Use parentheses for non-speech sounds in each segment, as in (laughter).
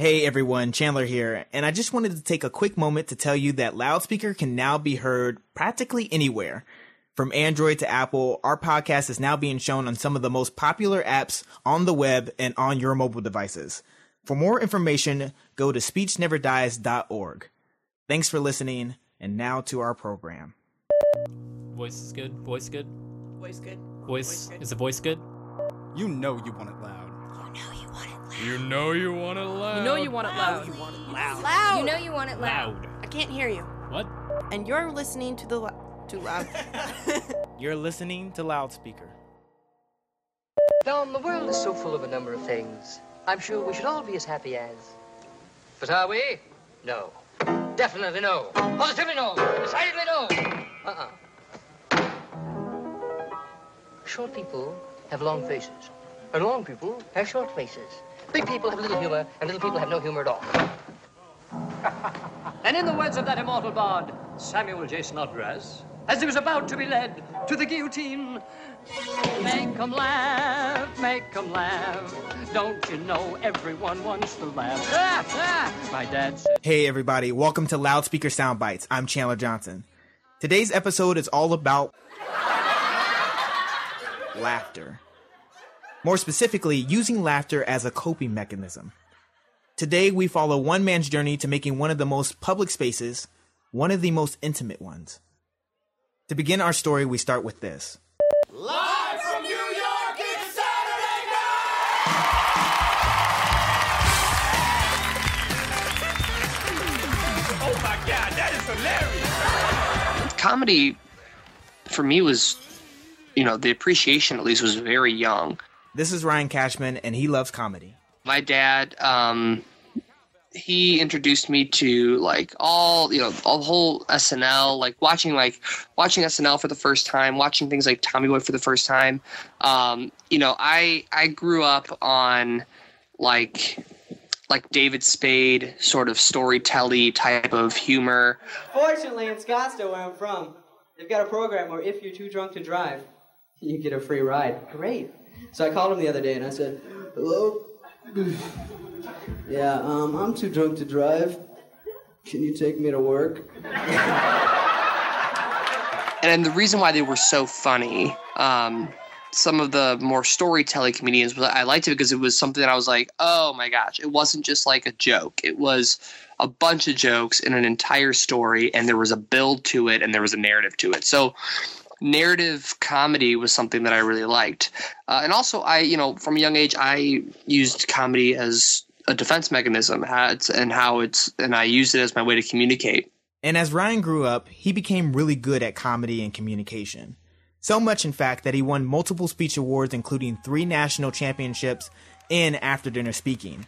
Hey everyone, Chandler here, and I just wanted to take a quick moment to tell you that Loudspeaker can now be heard practically anywhere. From Android to Apple, our podcast is now being shown on some of the most popular apps on the web and on your mobile devices. For more information, go to speechneverdies.org. Thanks for listening, and now to our program. Voice is good. Voice good. Voice good. Voice is the voice good. You know you want it loud. You know you want it loud. You know you want it loud. You know you want it loud. Loud. You know you want it loud. loud. I can't hear you. What? And you're listening to the lo- too loud. (laughs) You're listening to Loudspeaker. Don, the world is so full of a number of things. I'm sure we should all be as happy as. But are we? No. Definitely no. Positively no. Decidedly no. Uh-uh. Short people have long faces. And long people have short faces. Big people have little humor, and little people have no humor at all. (laughs) and in the words of that immortal bard, Samuel J. Snodgrass, as he was about to be led to the guillotine, make 'em laugh, make 'em laugh. Don't you know everyone wants to laugh? Ah, (laughs) ah. My dad said. Hey everybody, welcome to Loudspeaker Sound Bites. I'm Chandler Johnson. Today's episode is all about (laughs) laughter. More specifically, using laughter as a coping mechanism. Today, we follow one man's journey to making one of the most public spaces one of the most intimate ones. To begin our story, we start with this. Live from New York, it's Saturday night! oh my god, that is hilarious! comedy for me was you know the appreciation at least was very young This is Ryan Cashman, and he loves comedy. my dad um he introduced me to like all you know all the whole snl like watching like watching snl for the first time watching things like tommy boy for the first time um you know i i grew up on like like david spade sort of storytelling type of humor Fortunately, in Scottsdale, where I'm from, they've got a program where if you're too drunk to drive, you get a free ride. Great. So I called him the other day and I said, "Hello." yeah, um, I'm too drunk to drive. Can you take me to work? (laughs) and the reason why they were so funny um, some of the more storytelling comedians i liked it because it was something that i was like oh my gosh it wasn't just like a joke it was a bunch of jokes in an entire story and there was a build to it and there was a narrative to it so narrative comedy was something that i really liked uh, and also i you know from a young age i used comedy as a defense mechanism how it's, and how it's and i used it as my way to communicate And as Ryan grew up, he became really good at comedy and communication. So much, in fact, that he won multiple speech awards, including three national championships in after dinner speaking.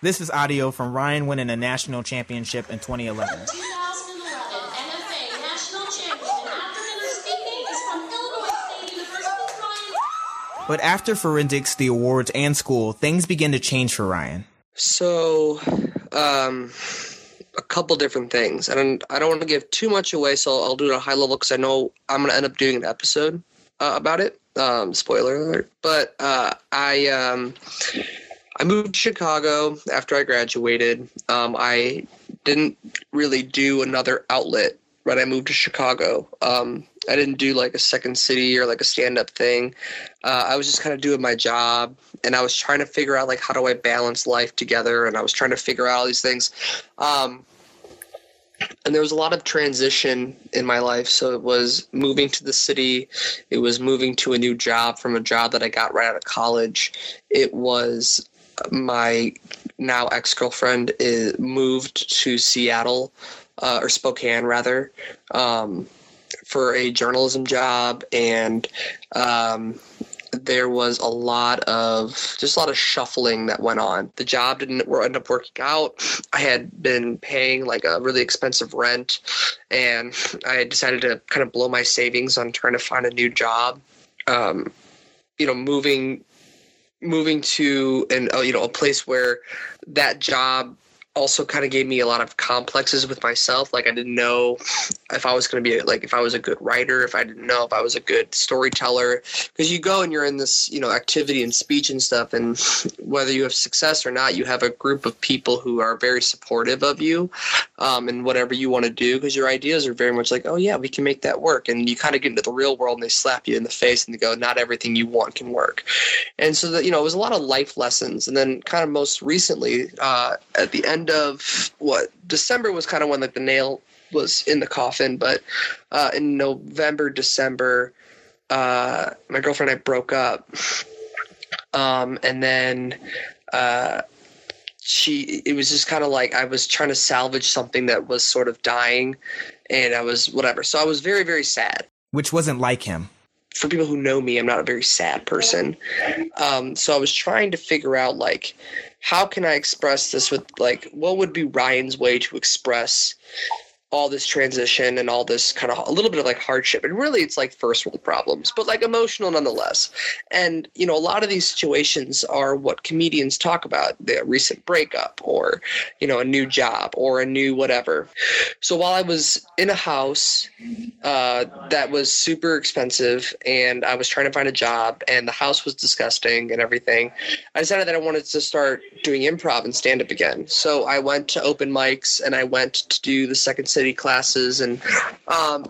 This is audio from Ryan winning a national championship in 2011. (laughs) 2011 NFA National Champion in After-Dinner Speaking is from Illinois State University's Ryan But after forensics, the awards, and school, things begin to change for Ryan. So, um, a couple different things, and I don't want to give too much away, so I'll do it at a high level because I know I'm going to end up doing an episode uh, about it. Um, spoiler alert! But uh, I um, I moved to Chicago after I graduated. Um, I didn't really do another outlet when I moved to Chicago. Um, I didn't do like a second city or like a stand up thing. Uh, I was just kind of doing my job and I was trying to figure out like how do I balance life together and I was trying to figure out all these things. Um, and there was a lot of transition in my life. So it was moving to the city, it was moving to a new job from a job that I got right out of college. It was my now ex girlfriend moved to Seattle uh, or Spokane rather um, for a journalism job, and um, there was a lot of just a lot of shuffling that went on. The job didn't end up working out. I had been paying like a really expensive rent, and I decided to kind of blow my savings on trying to find a new job. Um, you know, moving moving to an uh, you know a place where that job also kind of gave me a lot of complexes with myself. Like I didn't know if I was going to be like if I was a good writer, if I didn't know if I was a good storyteller. Because you go and you're in this you know activity and speech and stuff, and whether you have success or not, you have a group of people who are very supportive of you um, and whatever you want to do. Because your ideas are very much like, oh yeah, we can make that work. And you kind of get into the real world and they slap you in the face and they go, not everything you want can work. And so that you know it was a lot of life lessons. And then kind of most recently uh, at the end of what December was kind of when like the nail was in the coffin, but uh, in November, December, uh, my girlfriend and I broke up, um, and then uh, she it was just kind of like I was trying to salvage something that was sort of dying, and I was whatever. So I was very very sad Which wasn't like him. for people who know me, I'm not a very sad person. Um, so I was trying to figure out like how can I express this with like what would be Ryan's way to express all this transition and all this kind of a little bit of like hardship and really it's like first world problems but like emotional nonetheless. And you know a lot of these situations are what comedians talk about the recent breakup or you know a new job or a new whatever. So while i was in a house uh, that was super expensive and i was trying to find a job and the house was disgusting and everything i decided that i wanted to start doing improv and stand up again. So i went to open mics and i went to do the second city classes and um,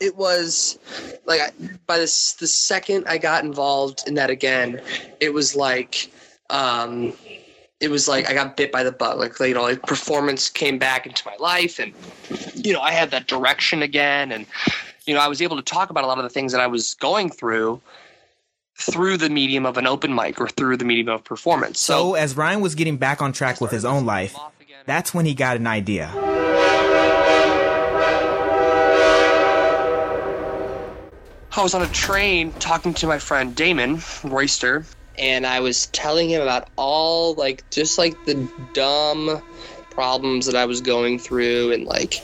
it was like I, by this the second i got involved in that again it was like um, it was like I got bit by the bug. Like you know, like performance came back into my life, and you know, I had that direction again, and you know, I was able to talk about a lot of the things that I was going through through the medium of an open mic or through the medium of performance. So, as Ryan was getting back on track with his own life, that's when he got an idea. I was on a train talking to my friend Damon Royster, and I was telling him about all like just like the dumb problems that I was going through and like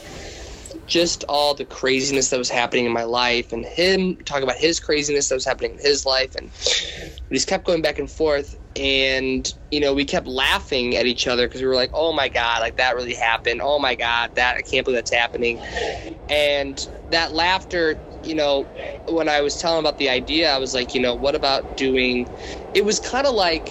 just all the craziness that was happening in my life and him talking about his craziness that was happening in his life. And we just kept going back and forth and you know we kept laughing at each other because we were like oh my god like that really happened. Oh my god that i can't believe that's happening. And that laughter you know when i was telling about the idea i was like you know what about doing it was kind of like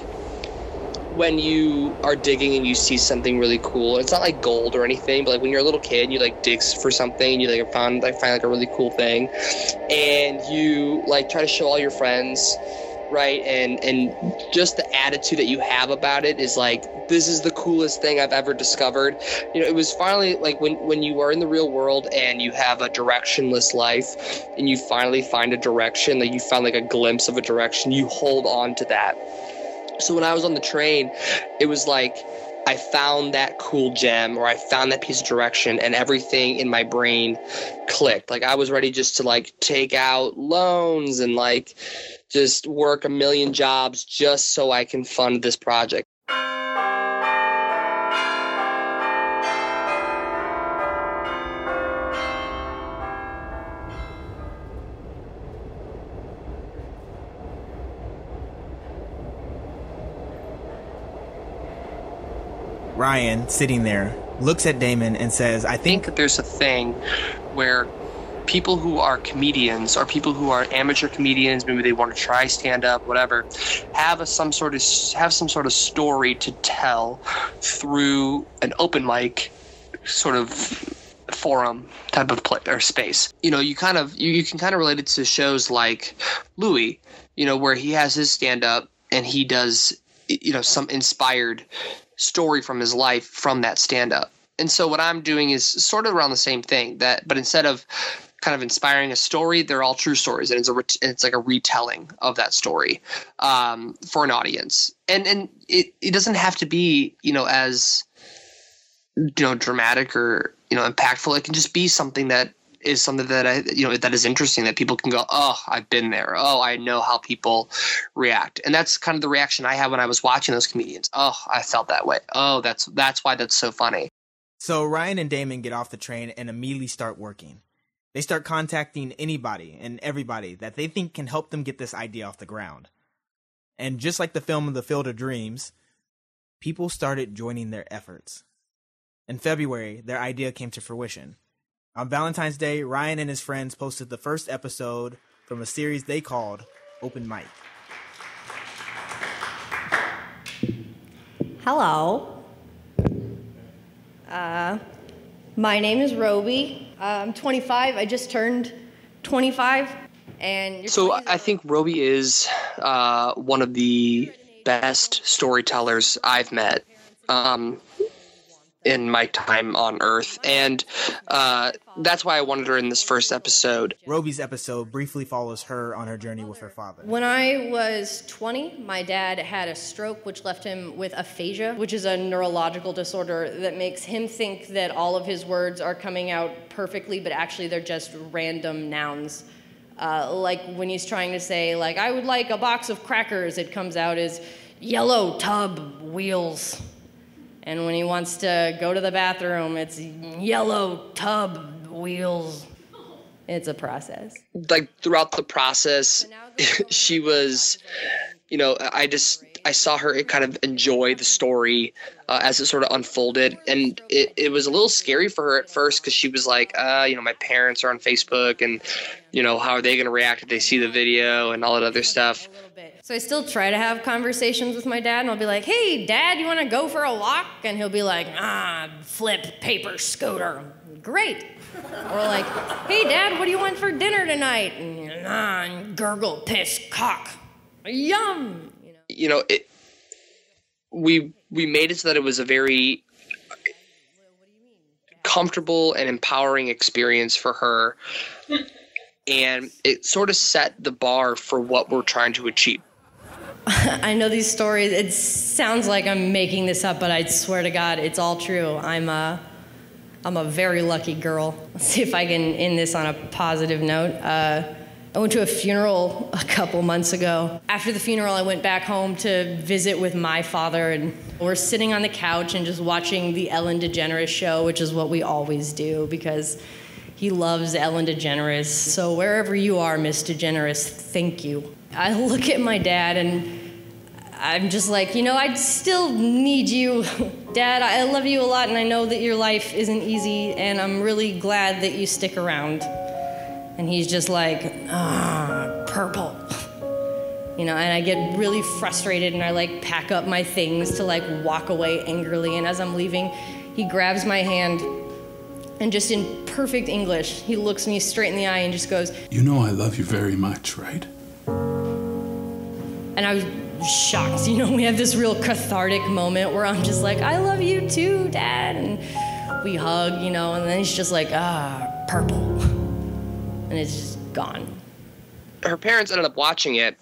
when you are digging and you see something really cool. It's not like gold or anything but like when you're a little kid and you like digs for something you like found like find like a really cool thing and you like try to show all your friends right and and just the attitude that you have about it is like this is the coolest thing i've ever discovered. You know it was finally like when when you are in the real world and you have a directionless life and you finally find a direction like you found like a glimpse of a direction you hold on to that. So when I was on the train, it was like I found that cool gem or I found that piece of direction and everything in my brain clicked. Like I was ready just to like take out loans and like just work a million jobs just so I can fund this project. Ryan, sitting there, looks at Damon and says, I I think think that there's a thing where people who are comedians or people who are amateur comedians, maybe they want to try stand up, whatever, have a, some sort of have some sort of story to tell through an open mic sort of forum type of play or space. You know, you kind of you, you can kind of relate it to shows like Louie, you know, where he has his stand up and he does you know some inspired story from his life from that stand up. And so what I'm doing is sort of around the same thing that but instead of kind of inspiring a story, they're all true stories and it's a it's like a retelling of that story um, for an audience. And and it, it doesn't have to be, you know, as you know dramatic or you know impactful. It can just be something that is something that I you know that is interesting that people can go, oh, I've been there. Oh, I know how people react, and that's kind of the reaction I had when I was watching those comedians. Oh, I felt that way. Oh, that's that's why that's so funny. So Ryan and Damon get off the train and immediately start working. They start contacting anybody and everybody that they think can help them get this idea off the ground. And just like the film The Field of Dreams, people started joining their efforts. In February, their idea came to fruition. On Valentine's Day, Ryan and his friends posted the first episode from a series they called Open Mic. Hello. Uh, my name is Roby. Uh, I'm 25. I just turned 25. And So I think Roby is uh, one of the best storytellers I've met um, in my time on Earth, and uh, that's why I wanted her in this first episode. Roby's episode briefly follows her on her journey with her father. When I was 20, my dad had a stroke which left him with aphasia, which is a neurological disorder that makes him think that all of his words are coming out perfectly, but actually they're just random nouns. Uh, like when he's trying to say, like, I would like a box of crackers, it comes out as yellow tub wheels. And when he wants to go to the bathroom, it's yellow tub wheels. It's a process. Like throughout the process, (laughs) she was, you know, I just I saw her kind of enjoy the story uh, as it sort of unfolded, and it, it was a little scary for her at first because she was like, uh, you know, my parents are on Facebook, and you know, how are they going to react if they see the video and all that other stuff. So I still try to have conversations with my dad, and I'll be like, "Hey, Dad, you want to go for a walk?" And he'll be like, "Ah, flip paper scooter, great." Or like, "Hey, Dad, what do you want for dinner tonight?" And ah, gurgle piss cock, yum. You know it we we made it so that it was a very comfortable and empowering experience for her and it sort of set the bar for what we're trying to achieve (laughs) I know these stories. It sounds like I'm making this up, but I swear to God, it's all true. I'm a, I'm a very lucky girl. (laughs) Let's see if I can end this on a positive note. Uh, I went to a funeral a couple months ago. After the funeral, I went back home to visit with my father, and we're sitting on the couch and just watching the Ellen DeGeneres show, which is what we always do because he loves Ellen DeGeneres. So wherever you are, Miss DeGeneres, thank you. I look at my dad and I'm just like, you know, I still need you. Dad, I love you a lot and I know that your life isn't easy and I'm really glad that you stick around. And he's just like, ah, purple. You know, and I get really frustrated and I like pack up my things to like walk away angrily. And as I'm leaving, he grabs my hand and just in perfect English, he looks me straight in the eye and just goes, You know I love you very much, right? And I was shocked. You know, we have this real cathartic moment where I'm just like, I love you too, Dad. And we hug, you know, and then he's just like, ah, purple. And it's just gone. her parents ended up watching it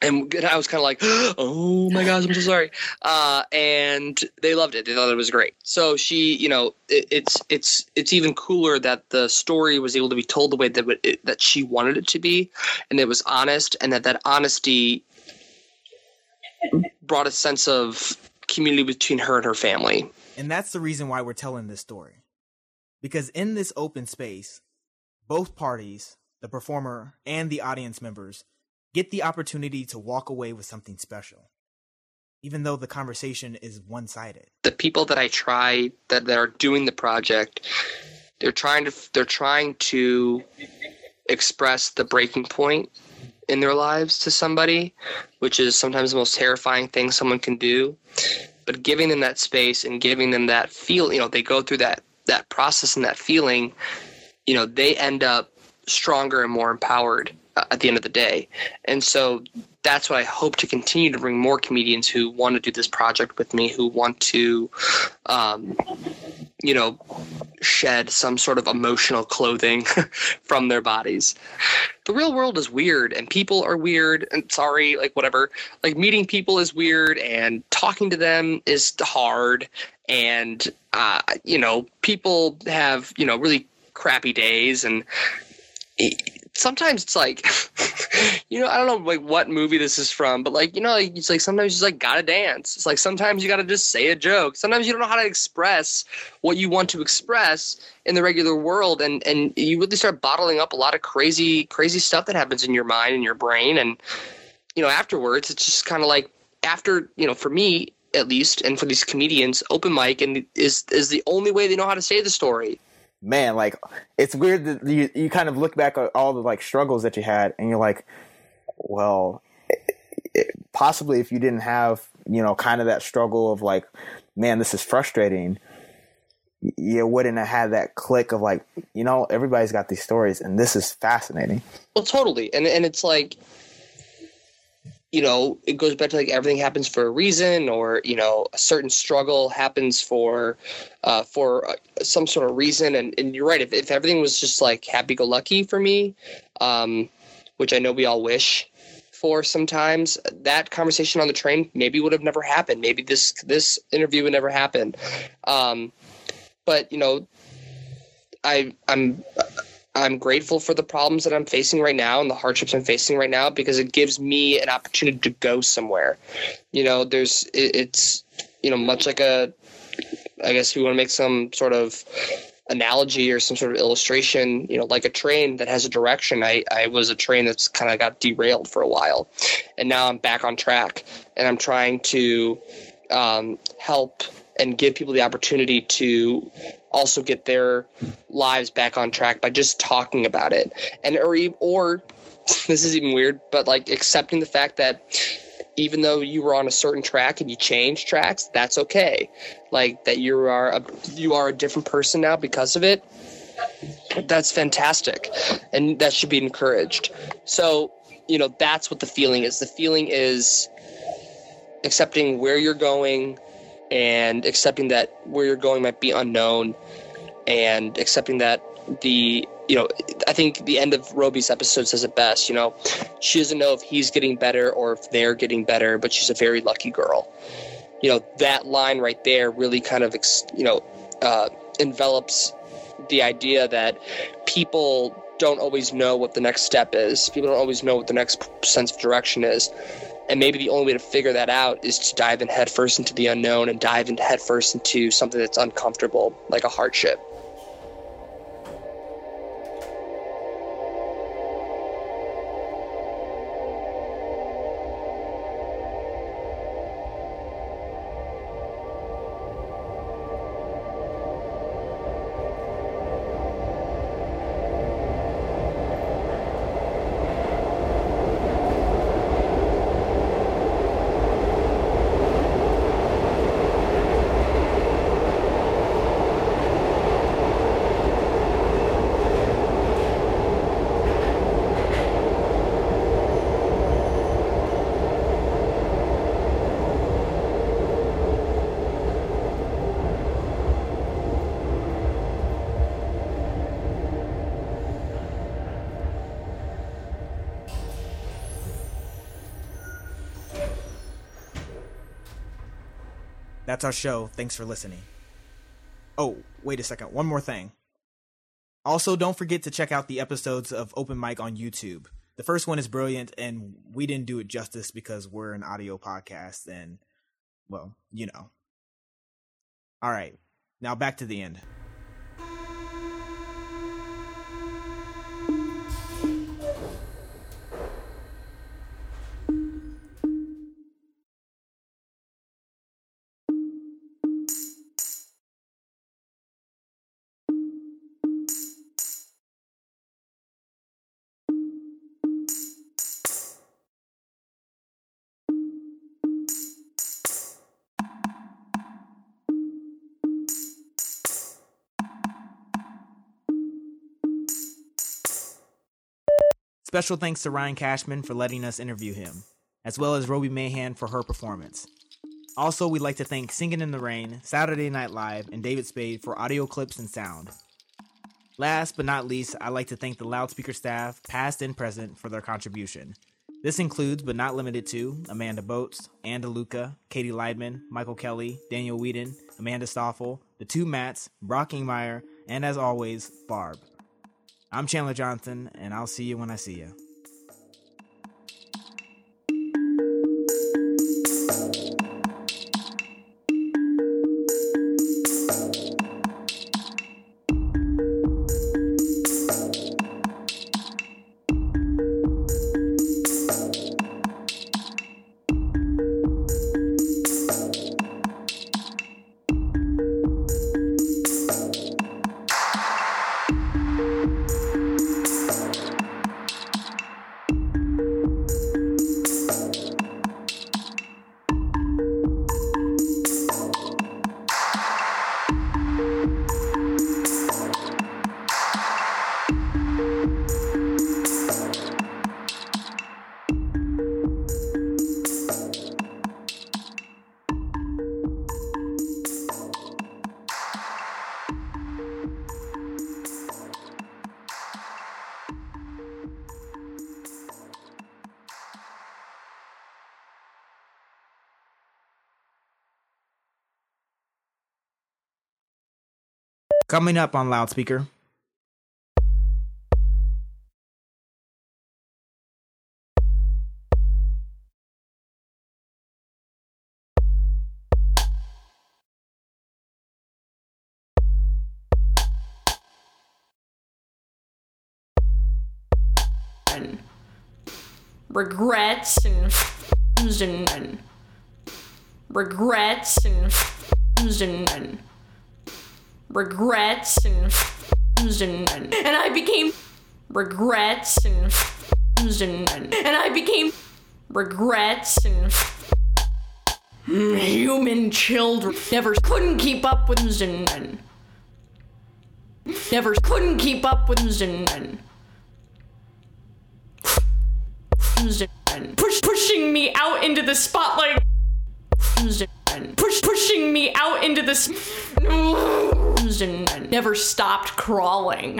and I was kind of like, (gasps) "Oh my gosh, I'm so sorry," uh, and they loved it. They thought it was great. So she, you know, it, it's it's it's even cooler that the story was able to be told the way that it, that she wanted it to be, and it was honest, and that that honesty brought a sense of community between her and her family. And that's the reason why we're telling this story. Because in this open space, both parties, the performer and the audience members, get the opportunity to walk away with something special, even though the conversation is one sided. the people that I try that, that are doing the project, they're trying to they're trying to express the breaking point in their lives to somebody, which is sometimes the most terrifying thing someone can do. But giving them that space and giving them that feel, you know, they go through that that process and that feeling, you know, they end up stronger and more empowered uh, at the end of the day. And so that's what I hope to continue to bring more comedians who want to do this project with me, who want to, um, you know, shed some sort of emotional clothing (laughs) from their bodies. The real world is weird, and people are weird, and sorry, like whatever. Like meeting people is weird, and talking to them is hard, and uh, you know, people have you know really crappy days, and sometimes it's like (laughs) you know i don't know like what movie this is from but like you know like, it's like sometimes you just like gotta dance it's like sometimes you gotta just say a joke sometimes you don't know how to express what you want to express in the regular world and and you really start bottling up a lot of crazy crazy stuff that happens in your mind and your brain and you know afterwards it's just kind of like after you know for me at least, and for these comedians, open mic and is is the only way they know how to say the story. Man, like it's weird that you you kind of look back at all the like struggles that you had, and you're like, well, it, it, possibly if you didn't have you know kind of that struggle of like, man, this is frustrating. You wouldn't have had that click of like, you know, everybody's got these stories, and this is fascinating. Well, totally, and and it's like, you know, it goes back to like everything happens for a reason, or you know, a certain struggle happens for, uh, for uh, some sort of reason. And and you're right. If if everything was just like happy go lucky for me, um, which I know we all wish for sometimes, that conversation on the train maybe would have never happened. Maybe this this interview would never happen. Um, but you know, I I'm I'm grateful for the problems that I'm facing right now and the hardships I'm facing right now because it gives me an opportunity to go somewhere. You know, there's it, it's you know much like a I guess you want to make some sort of analogy or some sort of illustration, you know, like a train that has a direction. I, I was a train that's kind of got derailed for a while, and now I'm back on track, and I'm trying to um, help and give people the opportunity to also get their lives back on track by just talking about it, and or or (laughs) this is even weird, but like accepting the fact that even though you were on a certain track and you changed tracks, that's okay. Like that you are a, you are a different person now because of it. That's fantastic, and that should be encouraged. So you know that's what the feeling is. The feeling is accepting where you're going and accepting that where you're going might be unknown and accepting that the you know i think the end of roby's episode says it best you know she doesn't know if he's getting better or if they're getting better but she's a very lucky girl. You know that line right there really kind of you know uh, envelops the idea that people don't always know what the next step is. People don't always know what the next sense of direction is and maybe the only way to figure that out is to dive in headfirst into the unknown and dive in headfirst into something that's uncomfortable like a hardship That's our show. Thanks for listening. Oh, wait a second. One more thing. Also, don't forget to check out the episodes of Open Mic on YouTube. The first one is brilliant, and we didn't do it justice because we're an audio podcast, and, well, you know. All right. Now back to the end. Special thanks to Ryan Cashman for letting us interview him, as well as Roby Mahan for her performance. Also, we'd like to thank Singing in the Rain, Saturday Night Live, and David Spade for audio clips and sound. Last but not least, I'd like to thank the loudspeaker staff, past and present, for their contribution. This includes, but not limited to, Amanda Boats, Anna Luca, Katie Leidman, Michael Kelly, Daniel Whedon, Amanda Stoffel, the two Matts, Brock Ingmeyer, and as always, Barb. I'm Chandler Johnson, and I'll see you when I see you. Coming up on loudspeaker. and regrets and and regrets and and regrets and and and I became regrets and and and I became regrets and human children. Never couldn't keep up with and never couldn't keep up with and push pushing me out into the spotlight. Push pushing me out into this never stopped crawling.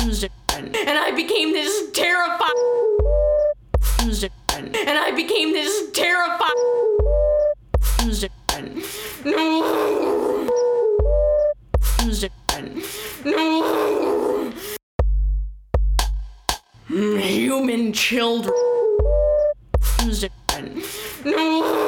And I became this terrified. And I became this terrified. Human children. No